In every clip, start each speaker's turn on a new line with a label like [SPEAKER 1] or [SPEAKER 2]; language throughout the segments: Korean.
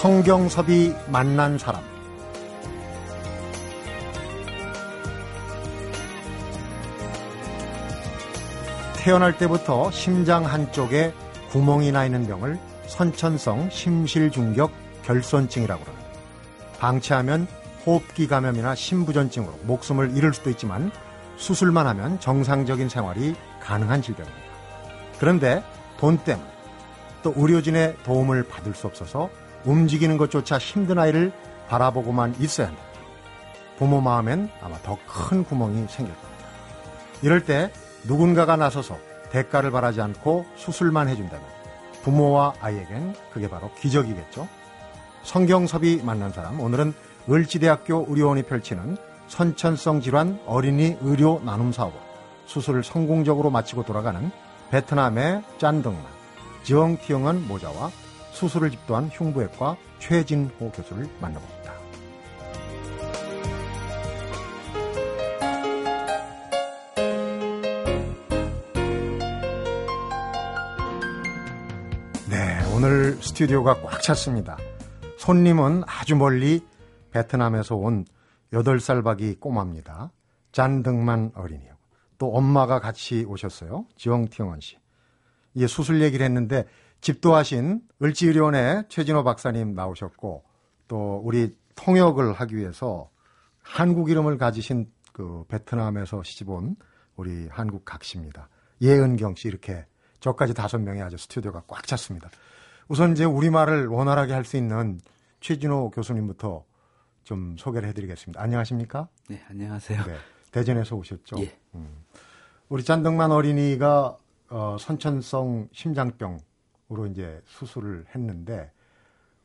[SPEAKER 1] 성경섭이 만난 사람 태어날 때부터 심장 한쪽에 구멍이 나 있는 병을 선천성 심실중격 결손증이라고 합니다. 방치하면 호흡기 감염이나 심부전증으로 목숨을 잃을 수도 있지만 수술만 하면 정상적인 생활이 가능한 질병입니다. 그런데 돈 때문에 또 의료진의 도움을 받을 수 없어서 움직이는 것조차 힘든 아이를 바라보고만 있어야 한다. 부모 마음엔 아마 더 큰 구멍이 생길 겁니다. 이럴 때 누군가가 나서서 대가를 바라지 않고 수술만 해준다면 부모와 아이에겐 그게 바로 기적이겠죠. 성경섭이 만난 사람 오늘은 을지대학교 의료원이 펼치는 선천성 질환 어린이 의료 나눔 사업 수술을 성공적으로 마치고 돌아가는 베트남의 짠등만 지엉티영은 모자와 수술을 집도한 흉부외과 최진호 교수를 만나봅니다. 네, 오늘 스튜디오가 꽉 찼습니다. 손님은 아주 멀리 베트남에서 온 8살 박이 꼬마입니다. 짠등만 어린이요. 또 엄마가 같이 오셨어요. 지영티영원 씨. 이게 수술 얘기를 했는데 집도하신 을지의료원의 최진호 박사님 나오셨고 또 우리 통역을 하기 위해서 한국 이름을 가지신 그 베트남에서 시집온 우리 한국 각시입니다. 예은경 씨 이렇게 저까지 다섯 명의 아주 스튜디오가 꽉 찼습니다. 우선 이제 우리말을 원활하게 할 수 있는 최진호 교수님부터 좀 소개를 해드리겠습니다. 안녕하십니까?
[SPEAKER 2] 네, 안녕하세요. 네,
[SPEAKER 1] 대전에서 오셨죠?
[SPEAKER 2] 예.
[SPEAKER 1] 음. 우리 짠등만 어린이가 어, 선천성 심장병 으로 이제 수술을 했는데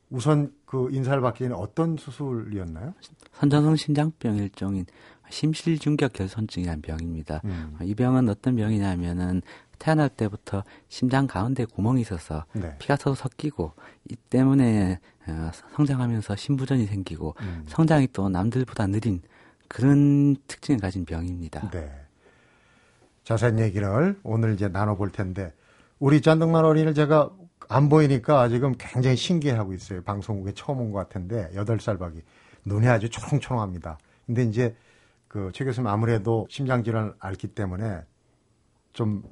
[SPEAKER 1] 우선 그 인사를 받기 전에 어떤 수술이었나요?
[SPEAKER 2] 선천성 심장병 일종인 심실중격 결손증이라는 병입니다. 음. 이 병은 어떤 병이냐면은 태어날 때부터 심장 가운데 구멍이 있어서 네. 피가 서로 섞이고 이 때문에 어, 성장하면서 심부전이 생기고 음. 성장이 또 남들보다 느린 그런 특징을 가진 병입니다.
[SPEAKER 1] 네. 자세한 얘기를 오늘 이제 나눠볼 텐데 우리 짠등만 어린이를 제가 안 보이니까 지금 굉장히 신기해하고 있어요. 방송국에 처음 온 것 같은데 여덟 살 박이 눈이 아주 초롱초롱합니다. 근데 이제 그최 교수님 아무래도 심장 질환을 앓기 때문에 좀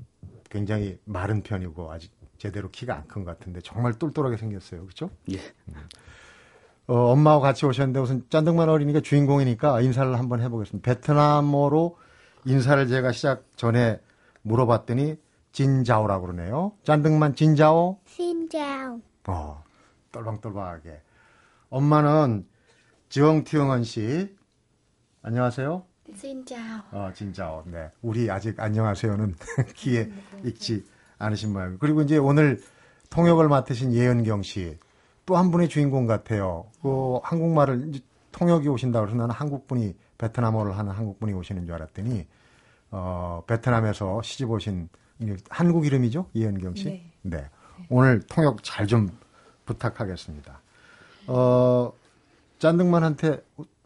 [SPEAKER 1] 굉장히 마른 편이고 아직 제대로 키가 안 큰 것 같은데 정말 똘똘하게 생겼어요. 그렇죠?
[SPEAKER 2] 예.
[SPEAKER 1] 음. 어, 엄마와 같이 오셨는데 우선 짠등만 어린이가 주인공이니까 인사를 한번 해보겠습니다. 베트남어로 인사를 제가 시작 전에 물어봤더니 진자오라고 그러네요. 짠등만 진자오?
[SPEAKER 3] 진자오.
[SPEAKER 1] 어, 똘방똘방하게. 엄마는 지엉티영은 씨. 안녕하세요.
[SPEAKER 3] 진짜오.
[SPEAKER 1] 어, 진짜오. 네. 우리 아직 안녕하세요는 귀에 익지 않으신 모양. 그리고 이제 오늘 통역을 맡으신 예은경 씨. 또 한 분의 주인공 같아요. 그 한국말을 이제 통역이 오신다고 해서 나는 한국분이 베트남어를 하는 한국분이 오시는 줄 알았더니 어, 베트남에서 시집 오신 한국 이름이죠? 예은경 씨.
[SPEAKER 3] 네.
[SPEAKER 1] 네. 오늘 통역 잘 좀 부탁하겠습니다. 어, 짠등만한테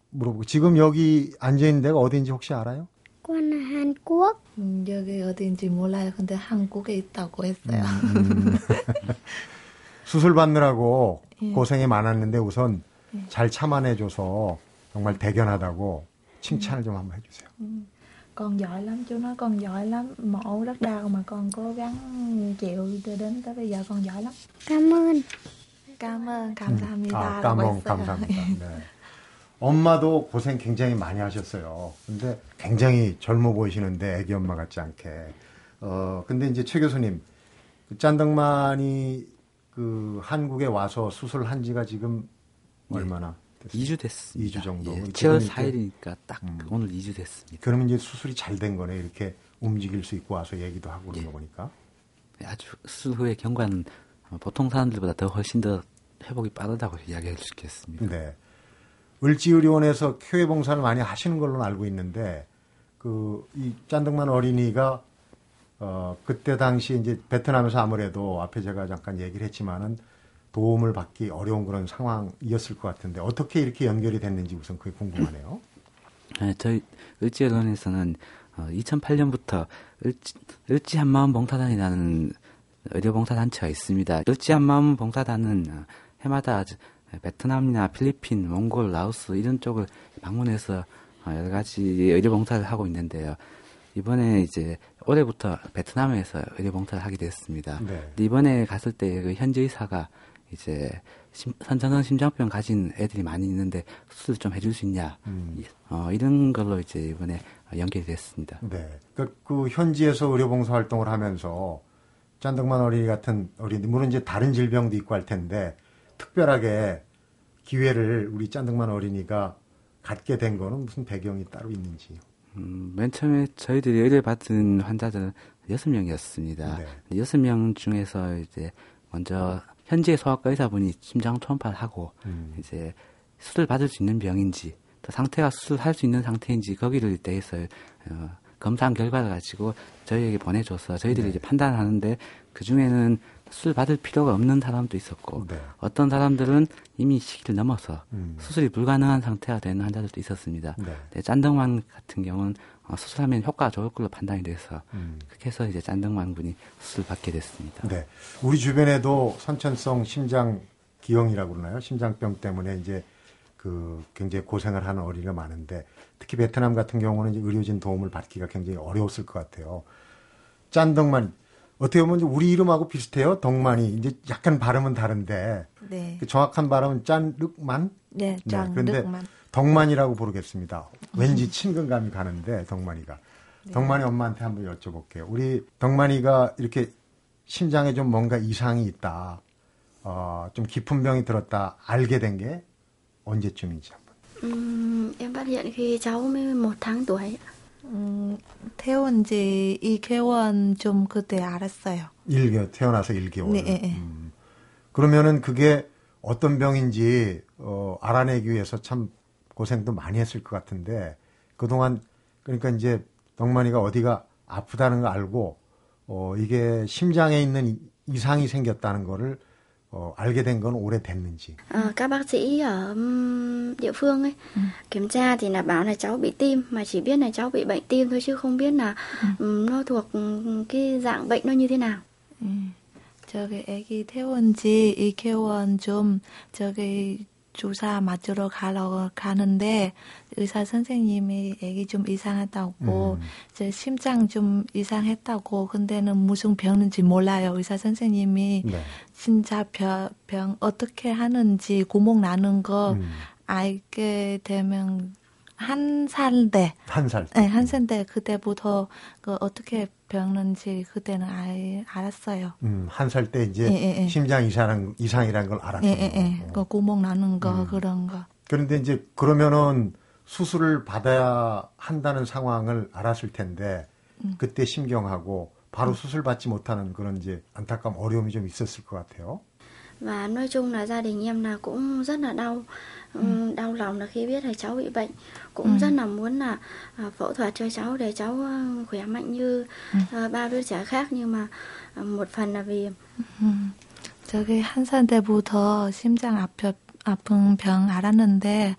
[SPEAKER 1] 물어보고 지금 여기 앉아 있는 데가 어디인지 혹시 알아요?
[SPEAKER 3] 권 한국.
[SPEAKER 4] 음, 여기 어딘지 몰라요. 근데 한국에 있다고 했어요.
[SPEAKER 1] 음. 수술 받느라고 예. 고생이 많았는데 우선 예. 잘 참아내줘서 정말 대견하다고 칭찬을 좀 한번 해주세요.
[SPEAKER 4] 음. Con giỏi lắm chú nói con giỏi lắm mổ rất đau mà con cố gắng chịu đến tới bây giờ con giỏi lắm
[SPEAKER 3] cảm ơn
[SPEAKER 4] cảm ơn 감사합니다
[SPEAKER 1] 아, 까몽 감사합니다 네. 엄마도 고생 굉장히 많이 하셨어요. 근데 굉장히 젊어 보이시는데 애기 엄마 같지 않게. 어, 근데 이제 최 교수님, 그 짠덕만이 그 한국에 와서 수술한 지가 지금 얼마나
[SPEAKER 2] 됐어요? 2주 됐습니다.
[SPEAKER 1] 2주 정도.
[SPEAKER 2] 예, 7월 4일이니까 딱 음. 오늘 2주 됐습니다.
[SPEAKER 1] 그러면 이제 수술이 잘 된 거네. 이렇게 움직일 수 있고 와서 얘기도 하고 그런 예. 거 보니까.
[SPEAKER 2] 아주 수술 후의 경과는 보통 사람들보다 더 훨씬 더 회복이 빠르다고 이야기할 수 있겠습니다.
[SPEAKER 1] 네. 을지의료원에서 교회 봉사를 많이 하시는 걸로 알고 있는데 그 이 짠득만 어린이가 어 그때 당시 이제 베트남에서 아무래도 앞에 제가 잠깐 얘기를 했지만은 도움을 받기 어려운 그런 상황이었을 것 같은데 어떻게 이렇게 연결이 됐는지 우선 그게 궁금하네요.
[SPEAKER 2] 네, 저희 어, 2008년부터 을지, 을지 한마음 봉사단이라는 의료 봉사 단체가 있습니다. 을지 한마음 봉사단은 해마다 베트남이나 필리핀, 몽골, 라오스 이런 쪽을 방문해서 어, 여러 가지 의료 봉사를 하고 있는데요. 이번에 이제 올해부터 베트남에서 의료 봉사를 하게 됐습니다. 네. 이번에 갔을 때 그 현지 의사가 이제 심, 선천성 심장병 가진 애들이 많이 있는데 수술 좀 해줄 수 있냐 음. 어, 이런 걸로 이제 이번에 연결이 됐습니다.
[SPEAKER 1] 네, 그, 그 현지에서 의료봉사 활동을 하면서 짠덕만 어린이 같은 어린이 물론 이제 다른 질병도 있고 할 텐데 특별하게 기회를 우리 짠덕만 어린이가 갖게 된 거는 무슨 배경이 따로 있는지요?
[SPEAKER 2] 음, 맨 처음에 저희들이 의뢰 받은 환자들은 여섯 명이었습니다. 네. 여섯 명 중에서 이제 먼저 현재 소아과 의사분이 심장 초음파를 하고 음. 이제 수술 받을 수 있는 병인지 또 상태가 수술할 수 있는 상태인지 거기를 대해서 어, 검사한 결과를 가지고 저희에게 보내줘서 저희들이 네. 이제 판단하는데 그 중에는 수술 받을 필요가 없는 사람도 있었고 네. 어떤 사람들은 이미 시기를 넘어서 음. 수술이 불가능한 상태가 되는 환자들도 있었습니다. 네. 네, 짠등만 같은 경우는 어, 수술하면 효과가 좋을 걸로 판단이 돼서 음. 그렇게 해서 이제 짠등만군이 수술 받게 됐습니다.
[SPEAKER 1] 네, 우리 주변에도 선천성 심장 기형이라고 그러나요? 심장병 때문에 이제 그 굉장히 고생을 하는 어린이가 많은데 특히 베트남 같은 경우는 이제 의료진 도움을 받기가 굉장히 어려웠을 것 같아요. 짠덕만 어떻게 보면 우리 이름하고 비슷해요. 덕만이 이제 약간 발음은 다른데 네. 그 정확한 발음은 짠륵만.
[SPEAKER 4] 네, 짠륵만. 네,
[SPEAKER 1] 덕만이라고 부르겠습니다. 왠지 친근감이 가는데 덕만이가. 네. 덕만이 엄마한테 한번 여쭤볼게요. 우리 덕만이가 이렇게 심장에 좀 뭔가 이상이 있다. 어, 좀 깊은 병이 들었다. 알게 된 게 언제쯤인지 한번.
[SPEAKER 3] 음, em phát hiện khi cháu mới một tháng tuổi.
[SPEAKER 4] 음, 태어난 지 2개월 좀 그때 알았어요.
[SPEAKER 1] 1개월, 태어나서 1개월. 네. 음. 그러면은 그게 어떤 병인지 어, 알아내기 위해서 참 고생도 많이 했을 것 같은데 그동안 그러니까 이제 덕만이가 어디가 아프다는 거 알고 어 이게 심장에 있는 이상이 생겼다는 거를 어, 알게 된 건 오래됐는지.
[SPEAKER 3] À, các bác sĩ ở địa phương ấy ừ. kiểm tra thì là bảo là cháu bị tim mà chỉ biết là cháu bị bệnh tim thôi chứ không biết là ừ. nó thuộc cái dạng bệnh nó như thế nào.
[SPEAKER 4] 음, 저기 아기 태운 지 2개월 좀 저기 주사 맞으러 가러 가는데 의사 선생님이 애기 좀 이상하다고 음. 이제 심장 좀 이상했다고 근데는 무슨 병인지 몰라요 의사 선생님이 네. 진짜 병, 병 어떻게 하는지 구멍 나는 거 음. 알게 되면 한살 때.
[SPEAKER 1] 한살 때.
[SPEAKER 4] 네, 한살때 그때부터 그 어떻게 병는지 그때는 알, 알았어요.
[SPEAKER 1] 음, 한 살 때 이제 예, 예, 예. 심장 이상 이상이라는 걸 알았어요. 예, 예,
[SPEAKER 4] 예. 그 구멍 나는 거 음. 그런 거.
[SPEAKER 1] 그런데 이제 그러면은 수술을 받아야 한다는 상황을 알았을 텐데 음. 그때 심경하고 바로 음. 수술 받지 못하는 그런 이제 안타까움 어려움이 좀 있었을 것 같아요.
[SPEAKER 3] và nói chung là gia đình em là cũng rất là đau ừ. đau lòng là khi biết là cháu bị bệnh cũng ừ. rất là muốn là à, phẫu thuật cho cháu để cháu à, khỏe mạnh như ừ. à, bao đứa trẻ khác nhưng mà à, một phần là vì
[SPEAKER 4] 음, 저기 한살 때부터 심장 아프, 아픈 병 알았는데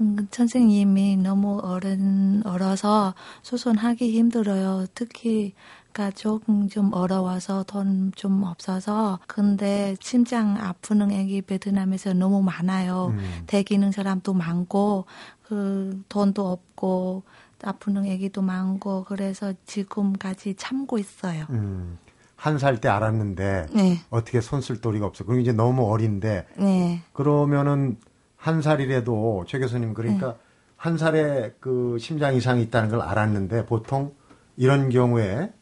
[SPEAKER 4] 음, 선생님이 너무 어른 어려서 수술하기 힘들어요. 특히 하기가 조금 좀 어려워서 돈 좀 없어서 근데 심장 아프는 애기 베트남에서 너무 많아요. 음. 대기는 사람도 많고 그 돈도 없고 아프는 애기도 많고 그래서 지금까지 참고 있어요. 음.
[SPEAKER 1] 한살 때 알았는데 네. 어떻게 손쓸 도리가 없어. 그리고 이제 너무 어린데 네. 그러면은 한 살이라도 최 교수님 그러니까 네. 한 살에 그 심장 이상이 있다는 걸 알았는데 보통 이런 경우에 아,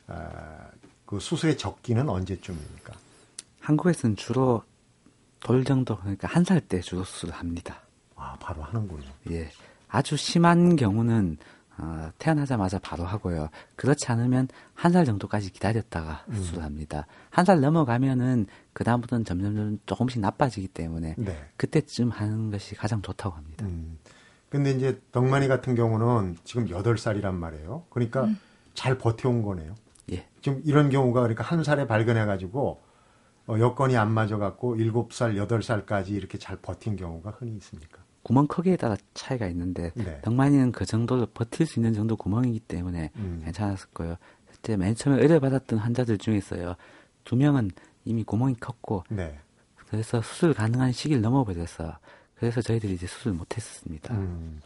[SPEAKER 1] 그 수술의 적기는 언제쯤입니까?
[SPEAKER 2] 한국에서는 주로 돌 정도 그러니까 한 살 때 주로 수술을 합니다.
[SPEAKER 1] 아 바로 하는군요.
[SPEAKER 2] 예, 아주 심한 경우는 어, 태어나자마자 바로 하고요. 그렇지 않으면 한 살 정도까지 기다렸다가 음. 수술합니다. 한 살 넘어가면은 그 다음부터는 점점 조금씩 나빠지기 때문에 네. 그때쯤 하는 것이 가장 좋다고 합니다. 음.
[SPEAKER 1] 근데 이제 덕만이 같은 경우는 지금 8살이란 말이에요. 그러니까 음. 잘 버텨온 거네요. 예. 지금 이런 경우가 그러니까 한 살에 발견해가지고 어, 여건이 안 맞아갖고 일곱 살 여덟 살까지 이렇게 잘 버틴 경우가 흔히 있습니까?
[SPEAKER 2] 구멍 크기에 따라 차이가 있는데 네. 덕만이는 그 정도를 버틸 수 있는 정도 구멍이기 때문에 음. 괜찮았을 거예요. 그때 맨 처음에 의뢰 받았던 환자들 중에 있어요. 두 명은 이미 구멍이 컸고 네. 그래서 수술 가능한 시기를 넘어버렸어. 그래서 저희들이 이제 수술 못했습니다. 음.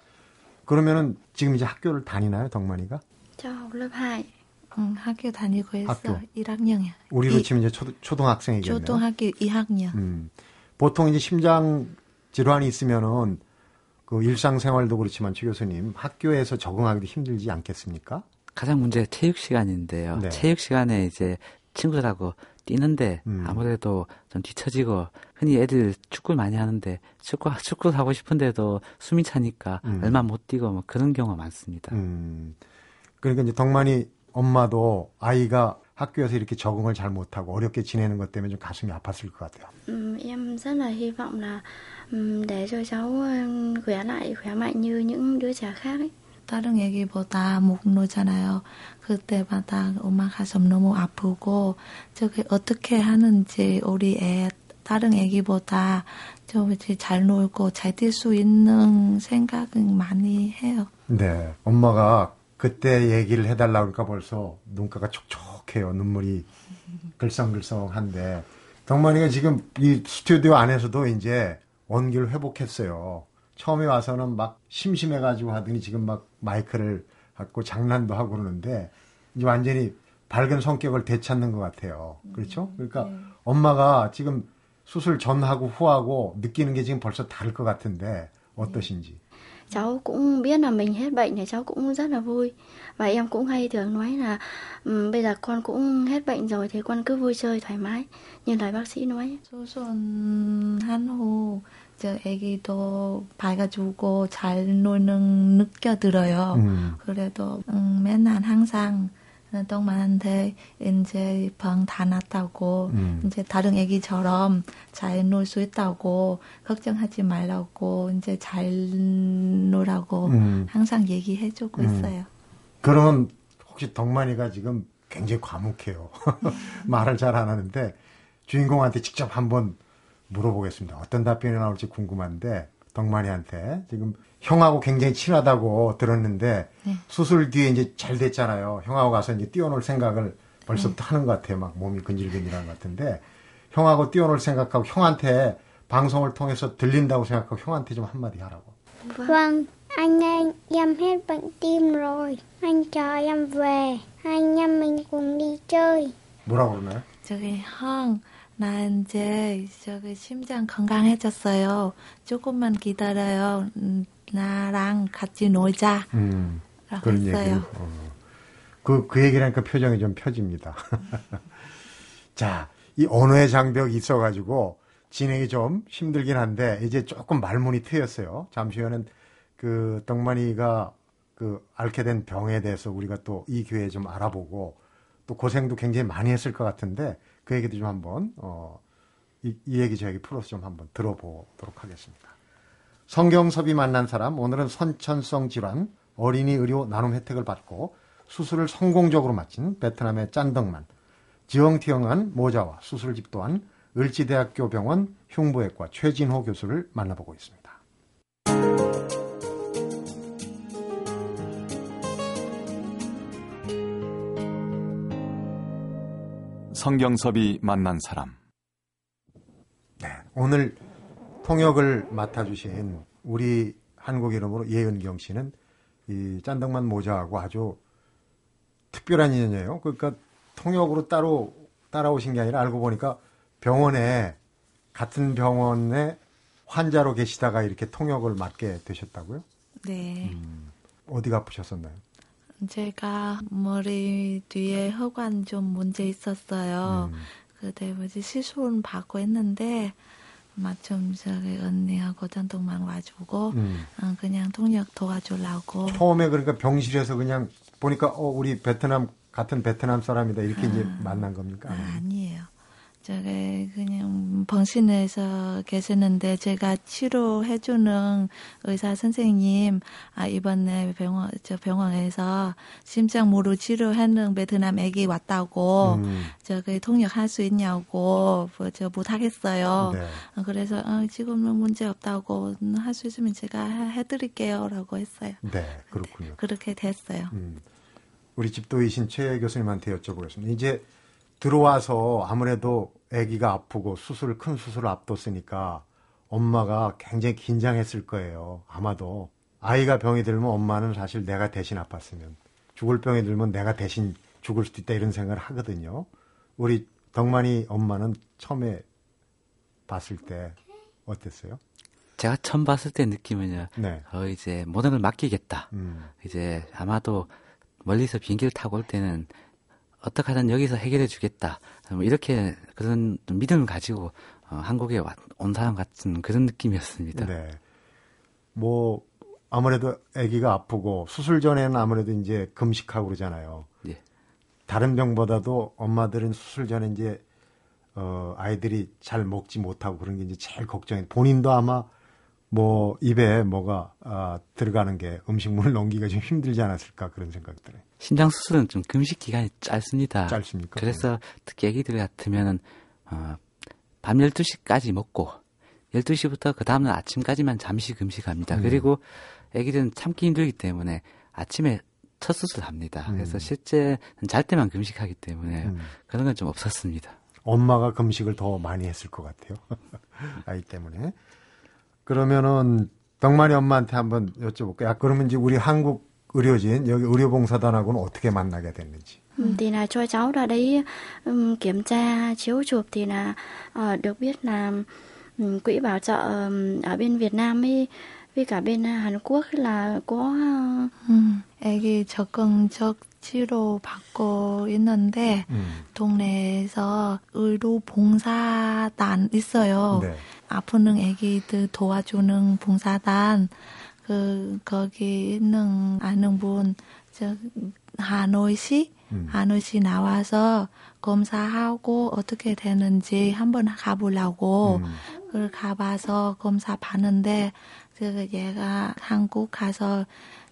[SPEAKER 1] 그러면은 지금 이제 학교를 다니나요, 덕만이가?
[SPEAKER 3] 저 lớp 2.
[SPEAKER 4] 응, 학교 다니고 있어. 학교. 1학년이야.
[SPEAKER 1] 우리로 치면 이제 초등, 초등학생이겠네요.
[SPEAKER 4] 초등학교 2학년. 음.
[SPEAKER 1] 보통 이제 심장 질환이 있으면은 그 일상생활도 그렇지만 최 교수님 학교에서 적응하기도 힘들지 않겠습니까?
[SPEAKER 2] 가장 문제가 체육 시간인데요. 네. 체육 시간에 이제 친구들하고 뛰는데 음. 아무래도 좀 뒤처지고 흔히 애들 축구를 많이 하는데 축구 축구 하고 싶은데도 숨이 차니까 음. 얼마 못 뛰고 뭐 그런 경우가 많습니다. 음.
[SPEAKER 1] 그러니까 이제 덕만이 엄마도 아이가 학교에서 이렇게 적응을 잘 못하고 어렵게 지내는 것 때문에 좀 가슴이 아팠을 것 같아요.
[SPEAKER 3] 음, em rất là hy vọng là um, để cho cháu khỏe lại, khỏe mạnh như những đứa trẻ khác ấy.
[SPEAKER 4] 다른 애기보다 목 놓잖아요. 그때마다 엄마 가슴 너무 아프고 저게 어떻게 하는지 우리 애 다른 애기보다 좀 이제 잘 놀고 잘 뛸 수 있는 생각은 많이 해요.
[SPEAKER 1] 네, 엄마가 그때 얘기를 해달라 그러니까 벌써 눈가가 촉촉해요. 눈물이 글썽글썽한데 덕만이가 지금 이 스튜디오 안에서도 이제 원기를 회복했어요. 처음에 와서는 막 심심해가지고 하더니 지금 막 마이크를 갖고 장난도 하고 그러는데 이제 완전히 밝은 성격을 되찾는 것 같아요. 그렇죠? 그러니까 네. 엄마가 지금 수술 전하고 후하고 느끼는 게 지금 벌써 다를 것 같은데 어떠신지?
[SPEAKER 3] cháu cũng biết là mình hết bệnh thì cháu cũng rất là vui và em cũng hay thường nói là um, bây giờ con cũng hết bệnh rồi thì con cứ vui chơi thoải mái như lời bác sĩ nói.
[SPEAKER 4] 수술한 후 저 아기도 밝아지고 잘 노는 느껴들어요. 음. 그래도 음, 맨날 항상 동만한테 이제 병다 났다고 음. 이제 다른 애기처럼 잘 놀 수 있다고 걱정하지 말라고 이제 잘 놀라고 음. 항상 얘기해주고 음. 있어요.
[SPEAKER 1] 그러면 혹시 덕만이가 지금 굉장히 과묵해요. 말을 잘 안 하는데 주인공한테 직접 한번 물어보겠습니다. 어떤 답변이 나올지 궁금한데 덕만이한테 지금 형하고 굉장히 친하다고 들었는데 네. 수술 뒤에 이제 잘 됐잖아요. 형하고 가서 이제 뛰어놀 생각을 벌써부터 네. 하는 것 같아요. 막 몸이 근질근질한 것 같은데 형하고 뛰어놀 생각하고 형한테 방송을 통해서 들린다고 생각하고 형한테 좀 한마디 하라고.
[SPEAKER 5] Vâng, anh ơi, em hết bệnh tim rồi. Anh chờ em về. Anh em mình cùng đi chơi.
[SPEAKER 1] 뭐라고 그러나요?
[SPEAKER 4] 저기 형, 나 이제 저기 심장 건강해졌어요. 조금만 기다려요. 나랑 같이 놀자. 음, 그런 했어요. 얘기를. 어.
[SPEAKER 1] 그, 그 얘기를 하니까 표정이 좀 펴집니다. 자, 이 언어의 장벽이 있어가지고 진행이 좀 힘들긴 한데 이제 조금 말문이 트였어요. 잠시 후에는 그 덕만이가 그 앓게 된 병에 대해서 우리가 또이 교회에 좀 알아보고 또 고생도 굉장히 많이 했을 것 같은데 그 얘기도 좀 한번 어, 이, 이 얘기 저에게 풀어서 좀 한번 들어보도록 하겠습니다. 성경섭이 만난 사람 오늘은 선천성 질환 어린이 의료 나눔 혜택을 받고 수술을 성공적으로 마친 베트남의 짠덕만 지영티영한 모자와 수술 집도한 을지대학교 병원 흉부외과 최진호 교수를 만나보고 있습니다.
[SPEAKER 6] 성경섭이 만난 사람.
[SPEAKER 1] 네, 오늘 통역을 맡아주신 우리 한국 이름으로 예은경 씨는 이 짠덕만 모자하고 아주 특별한 인연이에요. 그러니까 통역으로 따로 따라오신 게 아니라 알고 보니까 병원에 같은 병원에 환자로 계시다가 이렇게 통역을 맡게 되셨다고요?
[SPEAKER 4] 네. 음,
[SPEAKER 1] 어디가 아프셨었나요?
[SPEAKER 4] 제가 머리 뒤에 혈관 좀 문제 있었어요. 음. 그때 뭐지 시술 받고 했는데 저기 언니하고 전통만 와주고 음. 어, 그냥 통역 도와주려고.
[SPEAKER 1] 처음에 그러니까 병실에서 그냥 보니까 어 우리 베트남 같은 베트남 사람이다 이렇게 아, 이제 만난 겁니까?
[SPEAKER 4] 아, 아니에요. 저게 그냥 병실에서 계시는데 제가 치료해주는 의사 선생님 아 이번에 병원 저 병원에서 심장무로 치료하는 베트남 애기 왔다고 음. 저기 통역할 수 있냐고 뭐저 못하겠어요. 네. 어, 그래서 어, 지금은 문제 없다고 할 수 있으면 제가 해드릴게요라고 했어요.
[SPEAKER 1] 네 그렇군요.
[SPEAKER 4] 네, 그렇게 됐어요. 음.
[SPEAKER 1] 우리 집도이신 최 교수님한테 여쭤보겠습니다. 이제 들어와서 아무래도 아기가 아프고 수술 큰 수술을 앞뒀으니까 엄마가 굉장히 긴장했을 거예요. 아마도 아이가 병이 들면 엄마는 사실 내가 대신 아팠으면 죽을 병이 들면 내가 대신 죽을 수도 있다 이런 생각을 하거든요. 우리 덕만이 엄마는 처음에 봤을 때 어땠어요?
[SPEAKER 2] 제가 처음 봤을 때 느낌은요. 네. 어 이제 모든 걸 맡기겠다. 음. 이제 아마도 멀리서 비행기를 타고 올 때는 어떻게 하든 여기서 해결해 주겠다. 뭐 이렇게 그런 믿음을 가지고 어, 한국에 온 사람 같은 그런 느낌이었습니다. 네.
[SPEAKER 1] 뭐 아무래도 아기가 아프고 수술 전에는 아무래도 이제 금식하고 그러잖아요. 예. 다른 병보다도 엄마들은 수술 전에 이제 어 아이들이 잘 먹지 못하고 그런 게 이제 제일 걱정이 본인도 아마 뭐 입에 뭐가 아, 들어가는 게 음식물을 넘기기가 좀 힘들지 않았을까 그런 생각이 들어요.
[SPEAKER 2] 심장 수술은 좀 금식 기간이 짧습니다.
[SPEAKER 1] 짧습니까?
[SPEAKER 2] 그래서 특히 아기들 같으면은 어, 밤 12시까지 먹고 12시부터 그 다음날 아침까지만 잠시 금식합니다. 음. 그리고 아기들은 참기 힘들기 때문에 아침에 첫 수술 합니다. 음. 그래서 실제 잘 때만 금식하기 때문에 음. 그런 건 좀 없었습니다.
[SPEAKER 1] 엄마가 금식을 더 많이 했을 것 같아요. 아이 때문에. 그러면은 덕만이 엄마한테 한번 여쭤볼게요. 아, 그러면 이제 우리 한국 의료진 여기 의료봉사단하고는 어떻게 만나게 됐는지.
[SPEAKER 3] Ừ, thì là cho cháu ra đấy um, kiểm tra chiếu chụp thì là uh, được biết là um, quỹ bảo trợ um, ở bên Việt Nam ấy với cả bên Hàn Quốc là có
[SPEAKER 4] 음, 애기 적응적 치료 받고 있는데 음. 동네에서 의료 봉사단 있어요. 네. 아픈 애기들 도와주는 봉사단 그 거기 있는 아는 분 저 하노이시 음. 하노이시 나와서 검사하고 어떻게 되는지 한번 가보려고 음. 그 가봐서 검사 받는데 그 얘가 한국 가서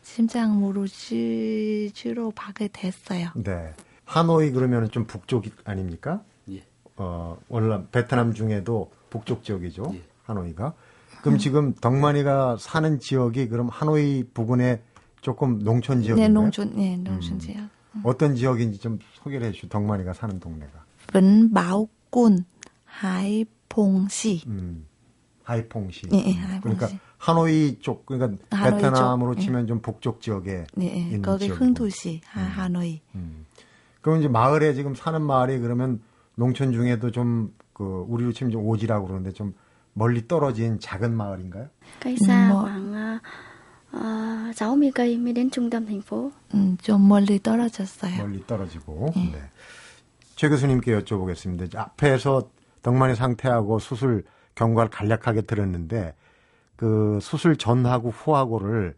[SPEAKER 4] 심장 무릎 치료 받게 됐어요.
[SPEAKER 1] 네. 하노이 그러면 좀 북쪽 아닙니까? 예. 어, 원래 베트남 중에도 북쪽 지역이죠. 예. 하노이가. 그럼 음. 지금 덕만이가 사는 지역이 그럼 하노이 부근에 조금 농촌 지역인가요?
[SPEAKER 4] 네, 농촌, 네, 농촌 음. 지역.
[SPEAKER 1] 음. 어떤 지역인지 좀 소개를 해주시죠. 덕만이가 사는 동네가.
[SPEAKER 4] 분마오군 하이퐁시.
[SPEAKER 1] 음, 하이퐁시. 네, 네, 하이퐁시. 그러니까 하노이 쪽, 그러니까 하노이 베트남으로 쪽. 치면 네. 좀 북쪽 지역에 네, 네. 있는
[SPEAKER 4] 거기 흥도시 하, 음. 하노이. 음.
[SPEAKER 1] 그럼 이제 마을에 지금 사는 마을이 그러면 농촌 중에도 좀 그 우리로 치면 좀 오지라고 그러는데 좀 멀리 떨어진 작은 마을인가요?
[SPEAKER 3] Uh, 60 cây mới đến trung tâm thành phố.
[SPEAKER 4] 음, 좀 멀리 떨어졌어요.
[SPEAKER 1] 멀리 떨어지고. 네. 네. 최 교수님께 여쭤보겠습니다. 앞에서 덕만의 상태하고 수술 경과를 간략하게 들었는데 그 수술 전하고 후하고를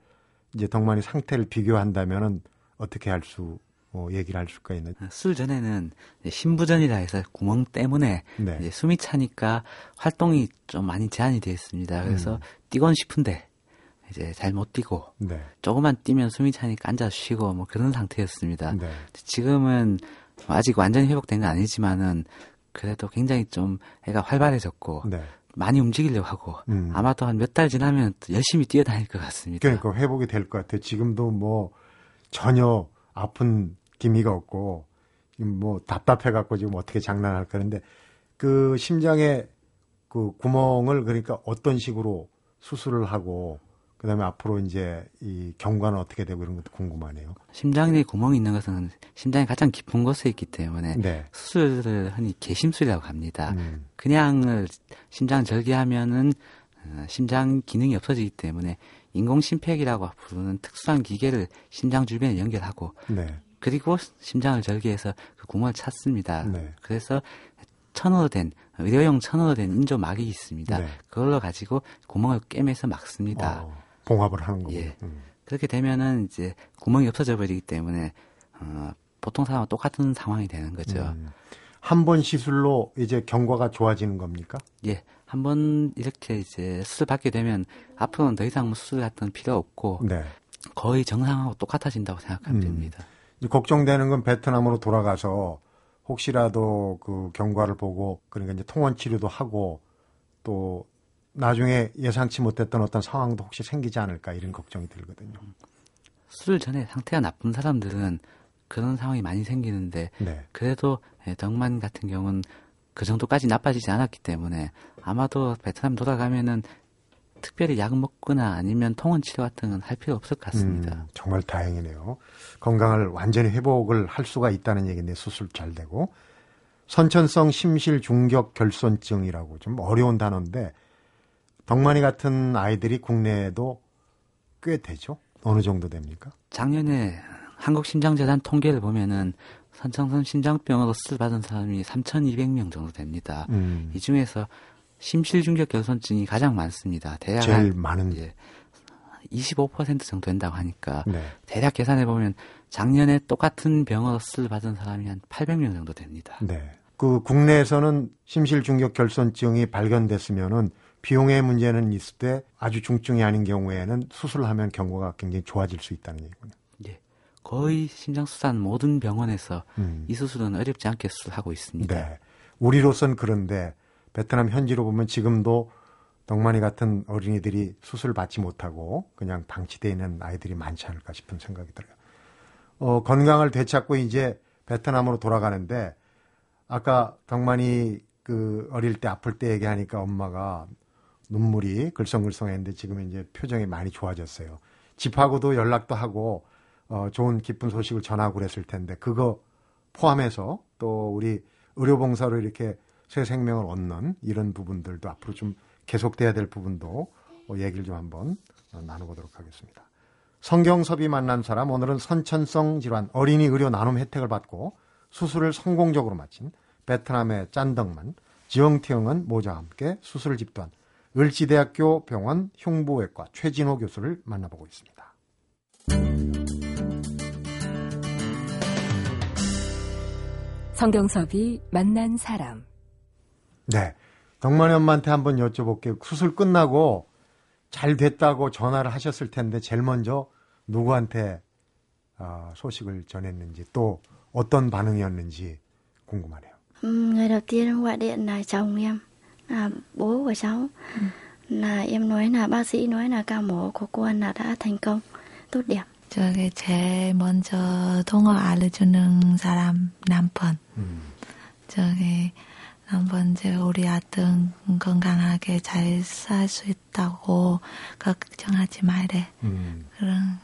[SPEAKER 1] 이제 덕만이 상태를 비교한다면은 어떻게 할수 어, 얘기를 할 수가 있는.
[SPEAKER 2] 술 전에는 신부전이라 해서 구멍 때문에 네. 이제 숨이 차니까 활동이 좀 많이 제한이 되어 있습니다. 그래서 음. 뛰곤 싶은데 이제 잘 못 뛰고 네. 조금만 뛰면 숨이 차니까 앉아 쉬고 뭐 그런 상태였습니다. 네. 지금은 아직 완전히 회복된 건 아니지만은 그래도 굉장히 좀 애가 활발해졌고 네. 많이 움직이려고 하고 음. 아마도 한 몇 달 지나면 열심히 뛰어다닐 것 같습니다.
[SPEAKER 1] 그러니까 회복이 될 것 같아요. 지금도 뭐 전혀 아픈 기미가 없고 뭐 답답해 갖고 지금 어떻게 장난할 거는데 그 심장에 그 구멍을 그러니까 어떤 식으로 수술을 하고 그다음에 앞으로 이제 이 경과는 어떻게 되고 이런 것도 궁금하네요.
[SPEAKER 2] 심장에 구멍이 있는 것은 심장이 가장 깊은 곳에 있기 때문에 네. 수술을 흔히 개심술이라고 합니다. 음. 그냥 심장 절개하면은 어, 심장 기능이 없어지기 때문에 인공 심폐기라고 부르는 특수한 기계를 심장 주변에 연결하고 네. 그리고 심장을 절개해서 그 구멍을 찾습니다. 네. 그래서 천으로 된 의료용 천으로 된 인조막이 있습니다. 네. 그걸로 가지고 구멍을 꿰매서 막습니다. 어,
[SPEAKER 1] 봉합을 하는 거고.
[SPEAKER 2] 예. 음. 그렇게 되면은 이제 구멍이 없어져 버리기 때문에 어, 보통 사람과 똑같은 상황이 되는 거죠. 음.
[SPEAKER 1] 한번 시술로 이제 경과가 좋아지는 겁니까?
[SPEAKER 2] 예. 한 번 이렇게 이제 수술 받게 되면 앞으로는 더 이상 뭐 수술 같은 필요 없고 네. 거의 정상하고 똑같아진다고 생각하면 음. 됩니다.
[SPEAKER 1] 걱정되는 건 베트남으로 돌아가서 혹시라도 그 경과를 보고 그러니까 이제 통원 치료도 하고 또 나중에 예상치 못했던 어떤 상황도 혹시 생기지 않을까 이런 걱정이 들거든요.
[SPEAKER 2] 술 전에 상태가 나쁜 사람들은 그런 상황이 많이 생기는데 네. 그래도 예, 덕만 같은 경우는 그 정도까지 나빠지지 않았기 때문에 아마도 베트남 돌아가면은 특별히 약 먹거나 아니면 통원 치료 같은 건 할 필요 없을 것 같습니다. 음,
[SPEAKER 1] 정말 다행이네요. 건강을 완전히 회복을 할 수가 있다는 얘기인데 수술 잘 되고 선천성 심실 중격 결손증이라고 좀 어려운 단어인데 덕만이 같은 아이들이 국내에도 꽤 되죠. 어느 정도 됩니까?
[SPEAKER 2] 작년에 한국심장재단 통계를 보면은 선천성 심장병으로 수술 받은 사람이 3,200명 정도 됩니다. 음. 이 중에서 심실중격 결손증이 가장 많습니다.
[SPEAKER 1] 대략 제일 많은 예,
[SPEAKER 2] 25% 정도 된다고 하니까 네. 대략 계산해 보면 작년에 똑같은 병으로 수술 받은 사람이 한 800명 정도 됩니다.
[SPEAKER 1] 네. 그 국내에서는 심실중격 결손증이 발견됐으면은 비용의 문제는 있을 때 아주 중증이 아닌 경우에는 수술하면 경과가 굉장히 좋아질 수 있다는 얘기군요.
[SPEAKER 2] 예. 거의 심장수산 모든 병원에서 음. 이 수술은 어렵지 않게 수술하고 있습니다. 네.
[SPEAKER 1] 우리로선 그런데 베트남 현지로 보면 지금도 덕만이 같은 어린이들이 수술을 받지 못하고 그냥 방치되어 있는 아이들이 많지 않을까 싶은 생각이 들어요. 어, 건강을 되찾고 이제 베트남으로 돌아가는데 아까 덕만이 그 어릴 때 아플 때 얘기하니까 엄마가 눈물이 글썽글썽했는데 지금 이제 표정이 많이 좋아졌어요. 집하고도 연락도 하고 어, 좋은 기쁜 소식을 전하고 그랬을 텐데 그거 포함해서 또 우리 의료봉사로 이렇게 새 생명을 얻는 이런 부분들도 앞으로 좀 계속돼야 될 부분도 어, 얘기를 좀 한번 어, 나눠보도록 하겠습니다. 성경섭이 만난 사람 오늘은 선천성 질환 어린이 의료 나눔 혜택을 받고 수술을 성공적으로 마친 베트남의 짠덕만 지영티영은 모자와 함께 수술을 집도한 을지대학교 병원 흉부외과 최진호 교수를 만나보고 있습니다.
[SPEAKER 7] 성경섭이 만난 사람.
[SPEAKER 1] 네. 덕만이 엄마한테 한번 여쭤볼게요. 수술 끝나고 잘 됐다고 전화를 하셨을 텐데 제일 먼저 누구한테 어, 소식을 전했는지 또 어떤 반응이었는지 궁금하네요.
[SPEAKER 3] 음, người đầu tiên gọi điện là chồng em. Là bố của cháu ừ. là em nói là bác sĩ nói là ca mổ của cô là đã thành công tốt đẹp.
[SPEAKER 4] 저게 제일 먼저 통화 알려주는 사람 남편. 음. 저기 남편 이제 우리 아들 건강하게 잘 살 수 있다고 걱정하지 말래. 음. 그런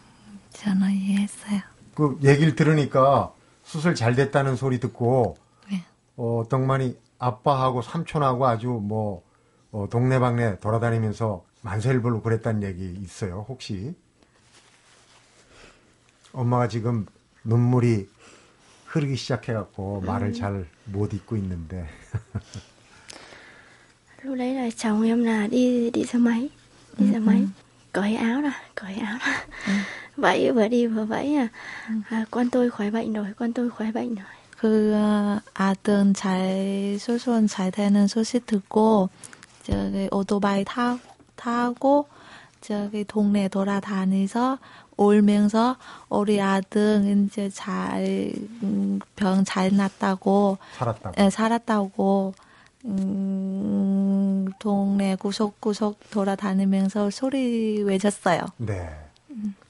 [SPEAKER 4] 전화 이해했어요.
[SPEAKER 1] 그 얘기를 들으니까 수술 잘 됐다는 소리 듣고 네. 어, 덕만이 아빠하고 삼촌하고 아주 뭐 어, 동네방네 돌아다니면서 만세를 불고 그랬다는 얘기 있어요. 혹시 엄마가 지금 눈물이 흐르기 시작해갖고 음. 말을 잘 못 잇고 있는데.
[SPEAKER 3] lúc đấy là chồng em là đi đi xe máy đi xe máy cởi áo ra cởi áo ra vẫy vừa đi vừa vẫy à, à con tôi khỏi bệnh rồi con tôi khỏi bệnh rồi
[SPEAKER 4] 그 아들 잘 수술 잘 되는 소식 듣고 저기 오토바이 타, 타고 저기 동네 돌아다니서 울면서 우리 아들 이제 잘 병 잘 났다고
[SPEAKER 1] 살았다고
[SPEAKER 4] 네, 살았다고 음, 동네 구석구석 돌아다니면서 소리 외쳤어요.
[SPEAKER 1] 네.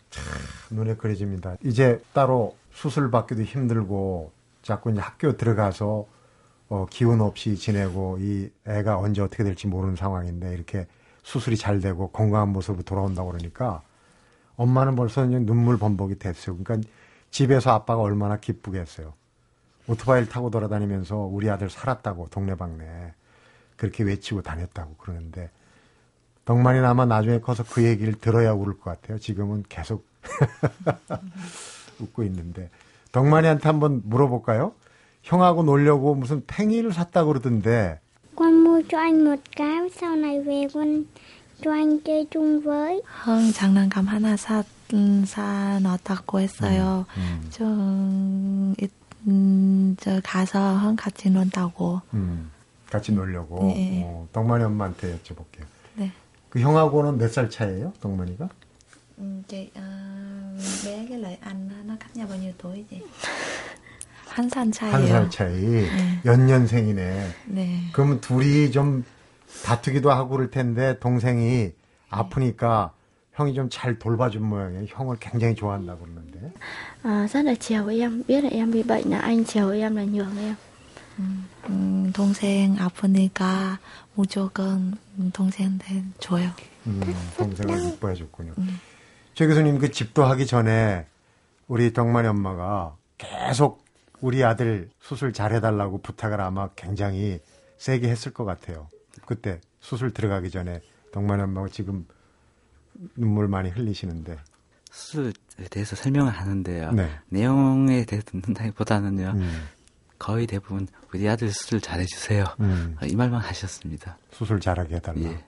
[SPEAKER 1] 참 눈에 그려집니다. 이제 따로 수술 받기도 힘들고 자꾸 이제 학교 들어가서 어, 기운 없이 지내고 이 애가 언제 어떻게 될지 모르는 상황인데 이렇게 수술이 잘 되고 건강한 모습으로 돌아온다고 그러니까 엄마는 벌써 이제 눈물 범벅이 됐어요. 그러니까 집에서 아빠가 얼마나 기쁘겠어요. 오토바이를 타고 돌아다니면서 우리 아들 살았다고 동네방네 그렇게 외치고 다녔다고 그러는데 덕만이 아마 나중에 커서 그 얘기를 들어야 울을 것 같아요. 지금은 계속 웃고 있는데 덕만이한테 한번 물어볼까요? 형하고 놀려고 무슨 팽이를 샀다고 그러던데.
[SPEAKER 5] Con mua cho anh một cái, sau này về con cho anh chơi chung với.
[SPEAKER 4] 형 장난감 하나 사, 음, 사 넣었다고 했어요. 음, 음. 좀, 음, 저 가서 형 같이 논다고.
[SPEAKER 1] 음, 같이 놀려고. 네. 어, 덕만이 엄마한테 여쭤볼게요. 네. 그 형하고는 몇 살 차이예요, 덕만이가?
[SPEAKER 4] 음, chị uh, bé cái lợi anh nó cách nhau bao nhiêu tuổi chị? 한 살 차이요.
[SPEAKER 1] 한살 차이. 네. 연년생이네. 네. 그러면 둘이 좀 다투기도 하고 그럴 텐데 동생이 아프니까 형이 좀 잘 돌봐준 모양이에요. 형을 굉장히 좋아한다고 그러는데.
[SPEAKER 3] À, rất là chiều em, biết là em bị bệnh là anh chiều em là nhường em.
[SPEAKER 4] 음, 음, 동생 아프니까 무조건 동생한테 줘요.
[SPEAKER 1] 음, 동생을 이뻐해 줬군요. 음. 최 교수님 그 집도하기 전에 우리 덕만이 엄마가 계속 우리 아들 수술 잘해달라고 부탁을 아마 굉장히 세게 했을 것 같아요. 그때 수술 들어가기 전에 덕만이 엄마가 지금 눈물 많이 흘리시는데
[SPEAKER 2] 수술에 대해서 설명을 하는데요. 네. 내용에 대해서 듣는다기보다는요. 음. 거의 대부분 우리 아들 수술 잘해주세요. 음. 이 말만 하셨습니다.
[SPEAKER 1] 수술 잘하게 해달라. 예.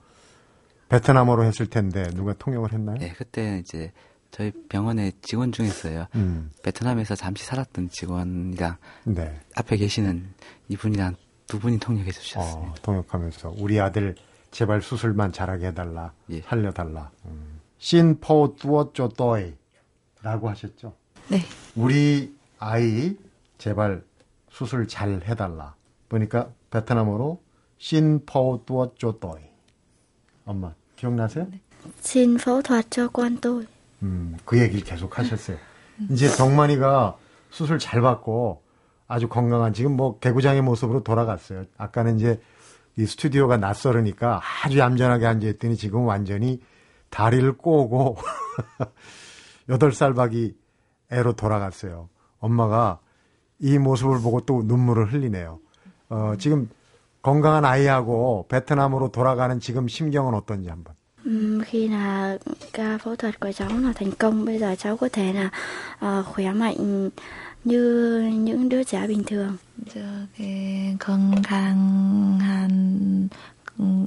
[SPEAKER 1] 베트남어로 했을 텐데 누가 통역을 했나요?
[SPEAKER 2] 네, 그때 이제 저희 병원의 직원 중에서요. 음. 베트남에서 잠시 살았던 직원이랑 네. 앞에 계시는 이분이랑 두 분이 통역해 주셨습니다. 어,
[SPEAKER 1] 통역하면서 우리 아들 제발 수술만 잘하게 해달라, 예. 살려달라. 음. 신포 뚜어쪼 또이 라고 하셨죠?
[SPEAKER 4] 네.
[SPEAKER 1] 우리 아이 제발 수술 잘 해달라. 보니까 베트남어로 신포 뚜어쪼 또이. 엄마 기억나세요? 네.
[SPEAKER 3] Xin phẫu thuật cho con tôi.
[SPEAKER 1] 음, 그 얘기를 계속 하셨어요. 이제 덕만이가 수술 잘 받고 아주 건강한 지금 뭐 개구장의 모습으로 돌아갔어요. 아까는 이제 이 스튜디오가 낯설으니까 아주 얌전하게 앉아있더니 지금 완전히 다리를 꼬고 여덟 살 박이 애로 돌아갔어요. 엄마가 이 모습을 보고 또 눈물을 흘리네요. 어, 지금 건강한 아이하고 베트남으로 돌아가는 지금 심경은 어떤지 한번.
[SPEAKER 3] Um, khi là ca phẫu thuật của cháu là thành công bây giờ cháu có thể là uh, khỏe mạnh như những đứa trẻ bình thường.
[SPEAKER 4] 저기 건강한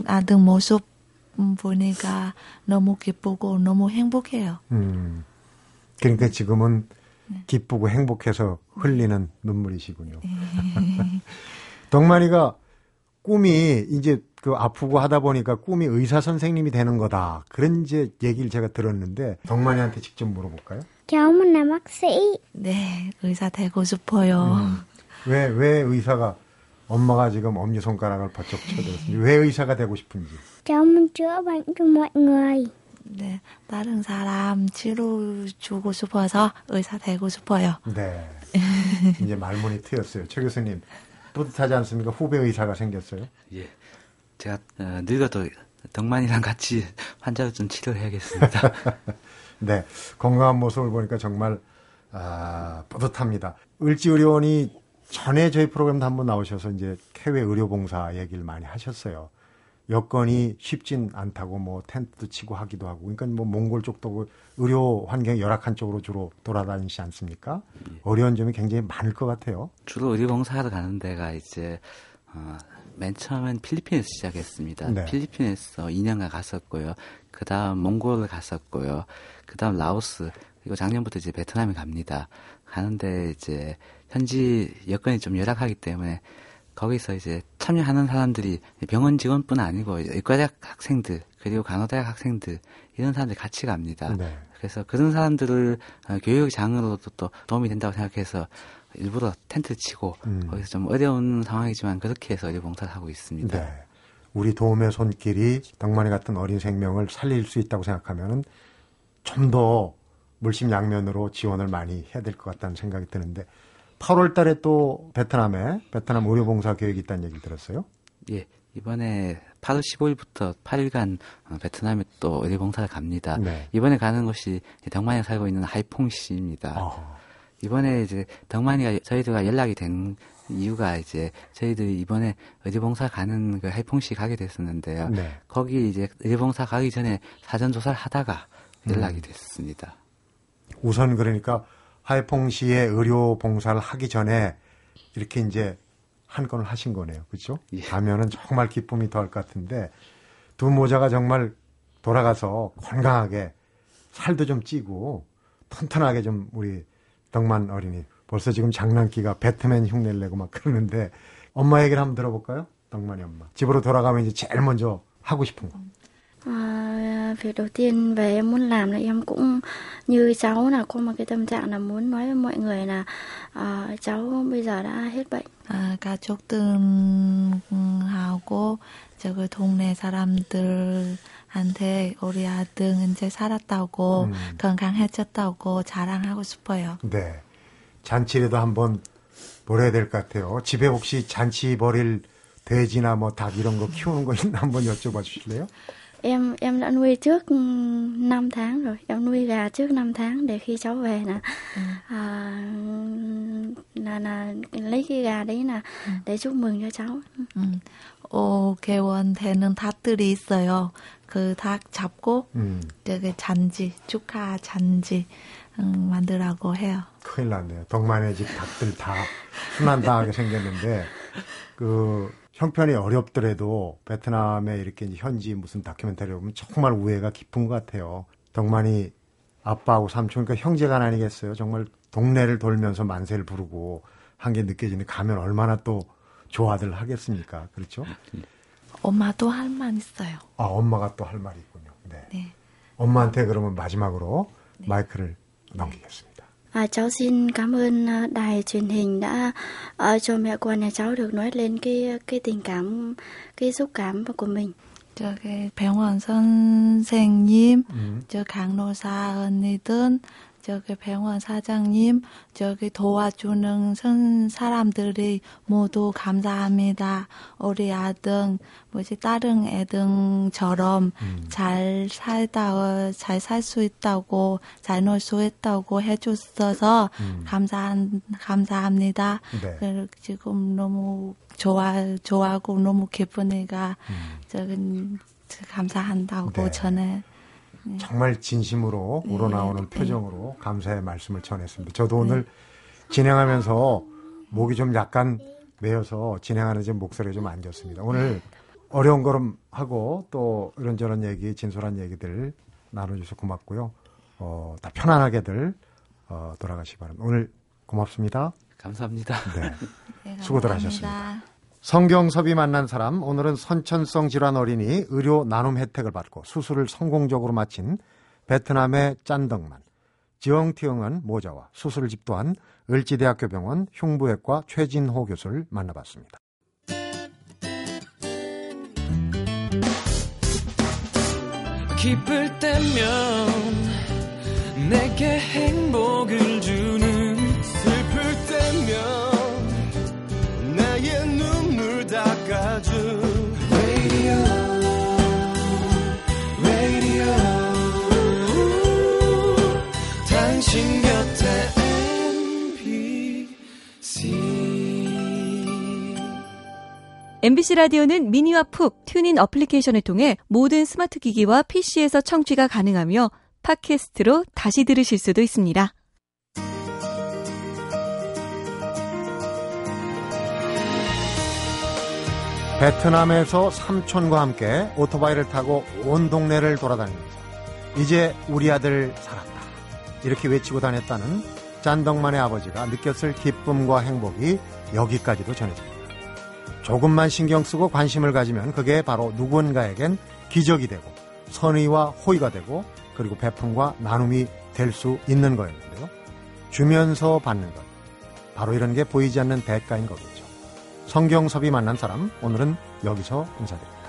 [SPEAKER 4] 아들 모습 보니까 너무 기쁘고 너무 행복해요. 음,
[SPEAKER 1] 그러니까 지금은 네. 기쁘고 행복해서 흘리는 눈물이시군요. 덕만이가 꿈이 이제 그 아프고 하다 보니까 꿈이 의사 선생님이 되는 거다. 그런 이제 얘기를 제가 들었는데 덕만이한테 직접 물어볼까요?
[SPEAKER 5] cháu 나 막sĩ.
[SPEAKER 4] 네, 의사 되고 싶어요. 음.
[SPEAKER 1] 왜, 왜 의사가 엄마가 지금 엄지 손가락을 버쩍 쳐들었는지 왜 의사가 되고 싶은지.
[SPEAKER 5] chữa bệnh cho mọi.
[SPEAKER 4] 네, 다른 사람 치료 주고 싶어서 의사 되고 싶어요.
[SPEAKER 1] 네. 이제 말문이 트였어요. 최 교수님 뿌듯하지 않습니까? 후배 의사가 생겼어요.
[SPEAKER 2] 예. 제가 어, 늙어도 덕만이랑 같이 환자를 좀 치료해야겠습니다.
[SPEAKER 1] 네, 건강한 모습을 보니까 정말 아, 뿌듯합니다. 을지의료원이 전에 저희 프로그램도 한번 나오셔서 이제 해외 의료봉사 얘기를 많이 하셨어요. 여건이 쉽진 않다고 뭐 텐트도 치고 하기도 하고 그러니까 뭐 몽골 쪽도 그 의료 환경이 열악한 쪽으로 주로 돌아다니지 않습니까? 예. 어려운 점이 굉장히 많을 것 같아요.
[SPEAKER 2] 주로 의료봉사하러 가는 데가 이제 어, 맨 처음엔 필리핀에서 시작했습니다. 네. 필리핀에서 2년간 갔었고요. 그 다음 몽골을 갔었고요. 그 다음 라오스, 그리고 작년부터 이제 베트남에 갑니다. 가는데 이제 현지 여건이 좀 열악하기 때문에 거기서 이제 참여하는 사람들이 병원 직원뿐 아니고 의과대학 학생들 그리고 간호대학 학생들 이런 사람들이 같이 갑니다. 네. 그래서 그런 사람들을 어, 교육장으로도 또 도움이 된다고 생각해서 일부러 텐트 치고 음. 거기서 좀 어려운 상황이지만 그렇게 해서 의료 봉사를 하고 있습니다. 네.
[SPEAKER 1] 우리 도움의 손길이 덕만이 같은 어린 생명을 살릴 수 있다고 생각하면은 좀 더 물심양면으로 지원을 많이 해야 될 것 같다는 생각이 드는데 8월 달에 또 베트남에 베트남 의료봉사 계획이 있다는 얘기 들었어요?
[SPEAKER 2] 예. 이번에 8월 15일부터 8일간 어, 베트남에 또 의료봉사를 갑니다. 네. 이번에 가는 곳이 덕만이 살고 있는 하이퐁시입니다. 어. 이번에 이제 덕만이가 저희들과 연락이 된 이유가 이제 저희들이 이번에 의료봉사 가는 그 하이퐁시 가게 됐었는데요. 네. 거기 이제 의료봉사 가기 전에 사전 조사를 하다가 연락이 음. 됐습니다.
[SPEAKER 1] 우선 그러니까 하이퐁시의 의료 봉사를 하기 전에 이렇게 이제 한 건을 하신 거네요. 그렇죠? 예. 가면은 정말 기쁨이 더할 것 같은데 두 모자가 정말 돌아가서 건강하게 살도 좀 찌고 튼튼하게 좀 우리 덕만 어린이 벌써 지금 장난기가 배트맨 흉내를 내고 막 그러는데 엄마 얘기를 한번 들어볼까요? 덕만이 엄마. 집으로 돌아가면 이제 제일 먼저 하고 싶은 거.
[SPEAKER 3] À, việc đầu tiên về em muốn làm là em cũng như cháu là có một cái tâm trạng là muốn nói với mọi người là à, cháu bây giờ đã hết bệnh.
[SPEAKER 4] 아, 가족들하고 저그 동네 사람들한테 우리 아들 이제 살았다고 음. 건강해졌다고 자랑하고 싶어요.
[SPEAKER 1] 네. 잔치라도 한번 뭘 해야 될 것 같아요. 집에 혹시 잔치 벌일 돼지나 뭐 닭 이런 거 키우는 거 있나 한번 여쭤봐 주실래요?
[SPEAKER 3] em em đã nuôi trước 5 tháng rồi em nuôi gà trước 5 tháng để khi cháu về là ừ. à, là là lấy cái gà đấy là ừ. để chúc mừng cho cháu.
[SPEAKER 4] 음. 오, 개원 되는 닭들이 있어요. 그 닭 잡고 음. 저기 잔지 축하 잔지 음, 만들라고 해요.
[SPEAKER 1] 큰일 났네요. 동만의 집 닭들 다 순한당하게 생겼는데 그 형편이 어렵더라도 베트남에 이렇게 현지 무슨 다큐멘터리 보면 정말 우애가 깊은 것 같아요. 덕만이 아빠하고 삼촌, 그러니까 형제가 아니겠어요. 정말 동네를 돌면서 만세를 부르고 한 게 느껴지는 가면 얼마나 또 좋아들 하겠습니까? 그렇죠?
[SPEAKER 4] 엄마도 할 말 있어요.
[SPEAKER 1] 아, 엄마가 또 할 말이 있군요. 네. 네. 엄마한테 그러면 마지막으로 네. 마이크를 넘기겠습니다.
[SPEAKER 3] À, cháu xin cảm ơn ờ, đài truyền hình đã uh, cho mẹ con nhà cháu được nói lên cái cái tình cảm, cái xúc cảm của mình.
[SPEAKER 4] 저기 병원 선생님, 음. 저 강로사 언니들, 저기 병원 사장님, 저기 도와주는 선 사람들이 모두 감사합니다. 우리 아들, 뭐지, 다른 애들처럼 음. 잘 살다, 잘 살 수 있다고, 잘 놀 수 있다고 해줬어서 음. 감사, 감사합니다. 네. 지금 너무 좋아, 좋아하고 너무 기쁘니까, 음. 저기, 감사한다고 네. 전에
[SPEAKER 1] 네. 정말 진심으로 네. 우러나오는 네. 표정으로 감사의 말씀을 전했습니다. 저도 오늘 진행하면서 목이 좀 약간 메어서 진행하는 지 목소리가 좀 안 좋습니다. 오늘 어려운 걸음 하고 또 이런저런 얘기, 진솔한 얘기들 나눠주셔서 고맙고요. 어, 다 편안하게들 어, 돌아가시기 바랍니다. 오늘 고맙습니다.
[SPEAKER 2] 감사합니다.
[SPEAKER 1] 네. 수고들 하셨습니다. 성경섭이 만난 사람 오늘은 선천성 질환 어린이 의료 나눔 혜택을 받고 수술을 성공적으로 마친 베트남의 짠덕만 지영티영은 모자와 수술을 집도한 을지대학교 병원 흉부외과 최진호 교수를 만나봤습니다. 기쁠 때면 내게 행복을 MBC
[SPEAKER 7] 라디오는 미니와 푹 TuneIn 어플리케이션을 통해 모든 스마트 기기와 PC에서 청취가 가능하며 팟캐스트로 다시 들으실 수도 있습니다.
[SPEAKER 1] 베트남에서 삼촌과 함께 오토바이를 타고 온 동네를 돌아다닙니다. 이제 우리 아들 살았다. 이렇게 외치고 다녔다는 짠덕만의 아버지가 느꼈을 기쁨과 행복이 여기까지도 전해집니다. 조금만 신경 쓰고 관심을 가지면 그게 바로 누군가에겐 기적이 되고 선의와 호의가 되고 그리고 배품과 나눔이 될 수 있는 거였는데요. 주면서 받는 것. 바로 이런 게 보이지 않는 대가인 거겠죠. 성경섭이 만난 사람 오늘은 여기서 인사드립니다.